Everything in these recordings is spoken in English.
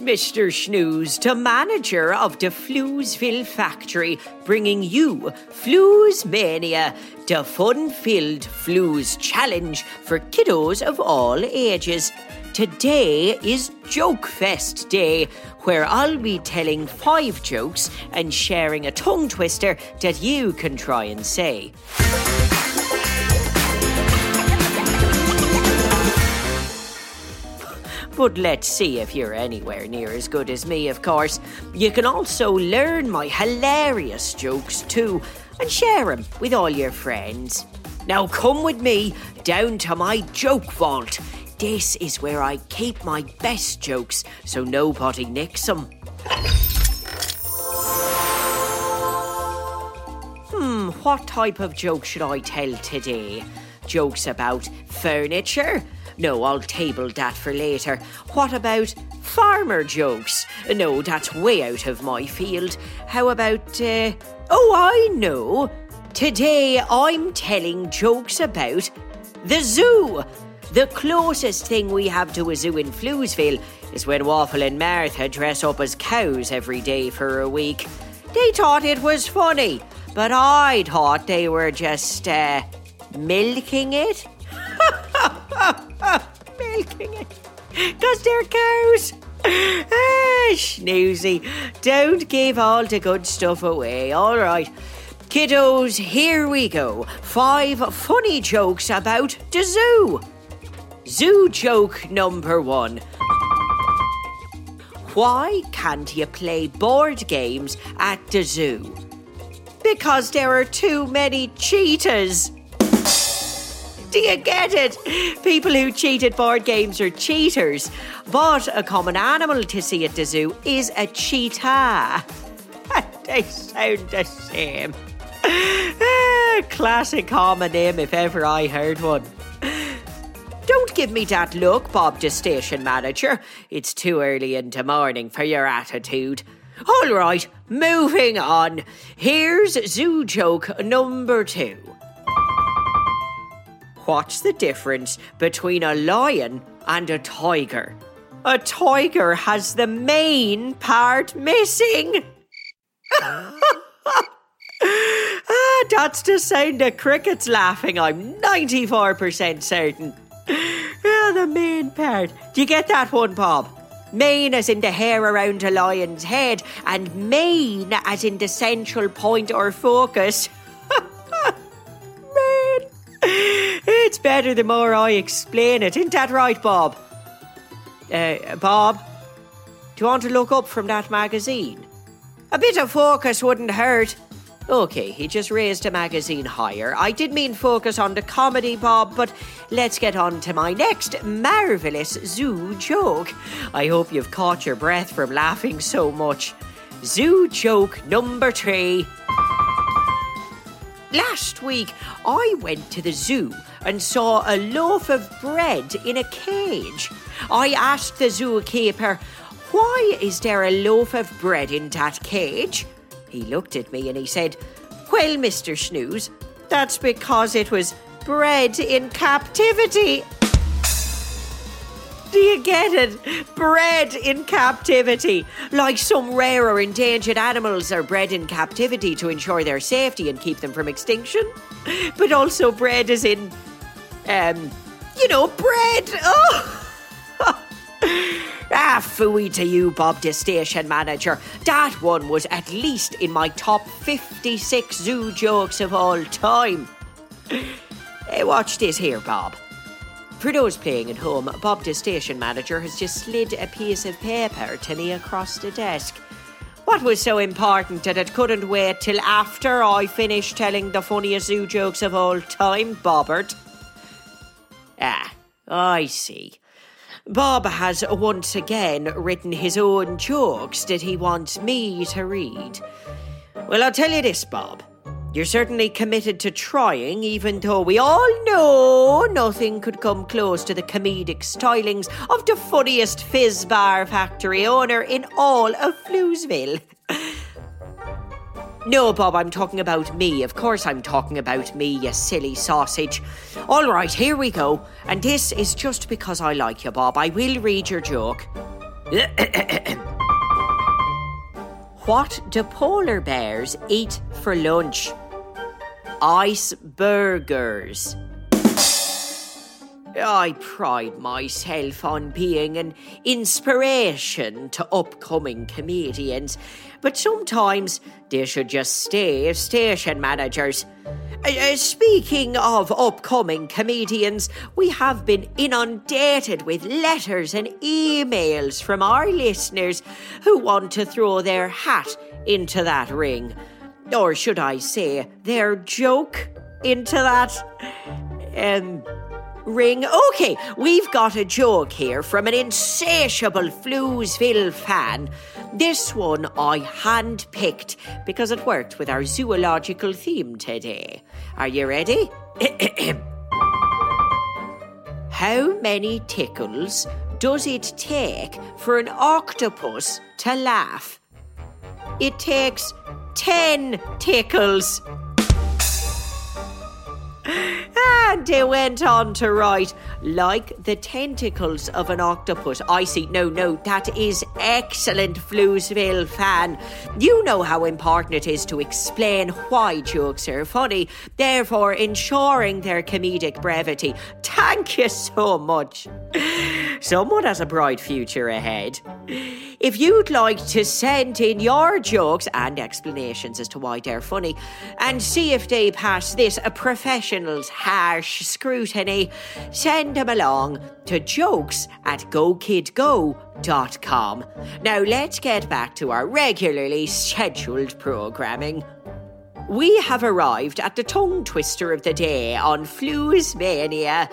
Mr. Snooze, the manager of the Floozeville factory, bringing you Flooze Mania, the fun filled Flooze challenge for kiddos of all ages. Today is Joke Fest Day, where I'll be telling five jokes and sharing a tongue twister that you can try and say. But let's see if you're anywhere near as good as me, of course. You can also learn my hilarious jokes too and share them with all your friends. Now come with me down to my joke vault. This is where I keep my best jokes so nobody nicks them. Hmm, what type of joke should I tell today? Jokes about furniture? No, I'll table that for later. What about farmer jokes? No, that's way out of my field. How about, uh, oh, I know. Today I'm telling jokes about the zoo. The closest thing we have to a zoo in Floozeville is when Waffle and Martha dress up as cows every day for a week. They thought it was funny, but I thought they were just, uh, milking it. Milking it. Because they're cows. Ah, snoozy. Don't give all the good stuff away, all right. Kiddos, here we go. Five funny jokes about the zoo. Zoo joke number one. Why can't you play board games at the zoo? Because there are too many cheetahs. Do you get it? People who cheat at board games are cheaters. But a common animal to see at the zoo is a cheetah. they sound the same. Ah, classic homonym if ever I heard one. Don't give me that look, Bob, the station manager. It's too early in the morning for your attitude. All right, moving on. Here's zoo joke number two. What's the difference between a lion and a tiger? A tiger has the main part missing. ah, that's the sound of crickets laughing, I'm 94% certain. Ah, the main part. Do you get that one, Bob? Mane as in the hair around a lion's head, and mane as in the central point or focus. It's better the more I explain it. Isn't that right, Bob? Uh, Bob, do you want to look up from that magazine? A bit of focus wouldn't hurt. Okay, he just raised a magazine higher. I did mean focus on the comedy, Bob, but let's get on to my next marvellous zoo joke. I hope you've caught your breath from laughing so much. Zoo joke number three. Last week, I went to the zoo and saw a loaf of bread in a cage. I asked the zookeeper, Why is there a loaf of bread in that cage? He looked at me and he said, Well, Mr. Snooze, that's because it was bred in captivity. Do you get it? Bred in captivity. Like some rare or endangered animals are bred in captivity to ensure their safety and keep them from extinction. But also bred as in, um, you know, bread. Oh! Ah, fooey to you, Bob, the station manager. That one was at least in my top 56 zoo jokes of all time. Hey, watch this here, Bob. For those playing at home, Bob, the station manager, has just slid a piece of paper to me across the desk. What was so important that it couldn't wait till after I finished telling the funniest zoo jokes of all time, Bobbert? Ah, I see. Bob has once again written his own jokes that he wants me to read. Well, I'll tell you this, Bob. You're certainly committed to trying, even though we all know nothing could come close to the comedic stylings of the funniest fizz bar factory owner in all of Floozeville. No, Bob, I'm talking about me. Of course, I'm talking about me, you silly sausage. All right, here we go. And this is just because I like you, Bob. I will read your joke. what do polar bears eat for lunch? Ice burgers. I pride myself on being an inspiration to upcoming comedians, but sometimes they should just stay station managers. Uh, uh, speaking of upcoming comedians, we have been inundated with letters and emails from our listeners who want to throw their hat into that ring. Or should I say, their joke into that. Um, ring. Okay, we've got a joke here from an insatiable Floozeville fan. This one I handpicked because it worked with our zoological theme today. Are you ready? How many tickles does it take for an octopus to laugh? It takes 10 tickles. And they went on to write, like the tentacles of an octopus. I see. No, no, that is excellent, Floozeville fan. You know how important it is to explain why jokes are funny, therefore ensuring their comedic brevity. Thank you so much. Someone has a bright future ahead. If you'd like to send in your jokes and explanations as to why they're funny and see if they pass this a professional's harsh scrutiny, send them along to jokes at gokidgo.com. Now let's get back to our regularly scheduled programming. We have arrived at the tongue twister of the day on Flooze Mania.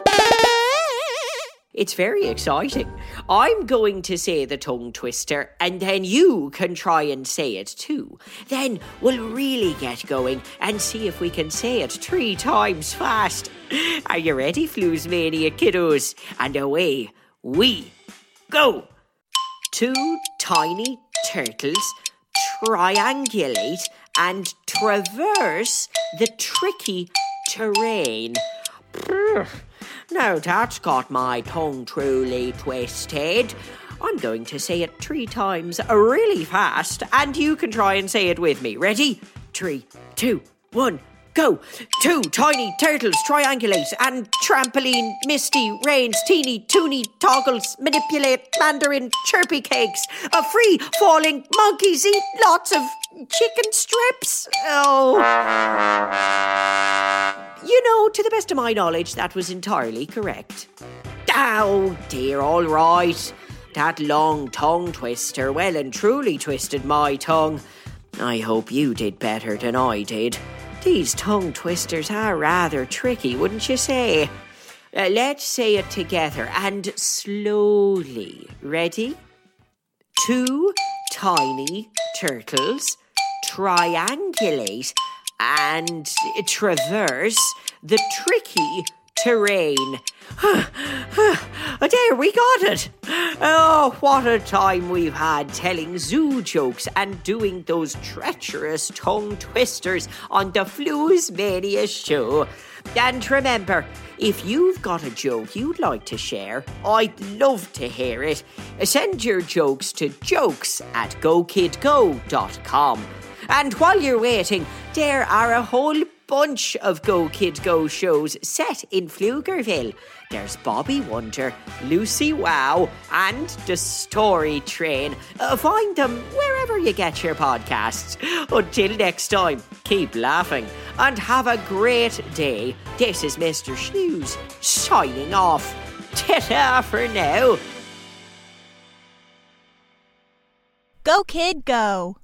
It's very exciting. I'm going to say the tongue twister, and then you can try and say it too. Then we'll really get going and see if we can say it three times fast. Are you ready, Floozemania kiddos? And away we go. Two tiny turtles triangulate and traverse the tricky terrain. Now that's got my tongue truly twisted. I'm going to say it three times really fast, and you can try and say it with me. Ready? Three, two, one, go. Two tiny turtles triangulate and trampoline, misty, rains, teeny, toony, toggles, manipulate, mandarin, chirpy cakes. A free falling monkeys eat lots of chicken strips. Oh. You know, to the best of my knowledge, that was entirely correct. Oh dear, all right. That long tongue twister well and truly twisted my tongue. I hope you did better than I did. These tongue twisters are rather tricky, wouldn't you say? Uh, let's say it together and slowly. Ready? Two tiny turtles triangulate and traverse the tricky terrain. there, we got it. Oh, what a time we've had telling zoo jokes and doing those treacherous tongue twisters on the Floozemania show. And remember, if you've got a joke you'd like to share, I'd love to hear it. Send your jokes to jokes at gokidgo.com. And while you're waiting, there are a whole bunch of Go Kid Go shows set in Floozeville. There's Bobby Wonder, Lucy Wow, and The Story Train. Uh, find them wherever you get your podcasts. Until next time, keep laughing and have a great day. This is Mr. Snooze signing off. Ta for now. Go, kid, go.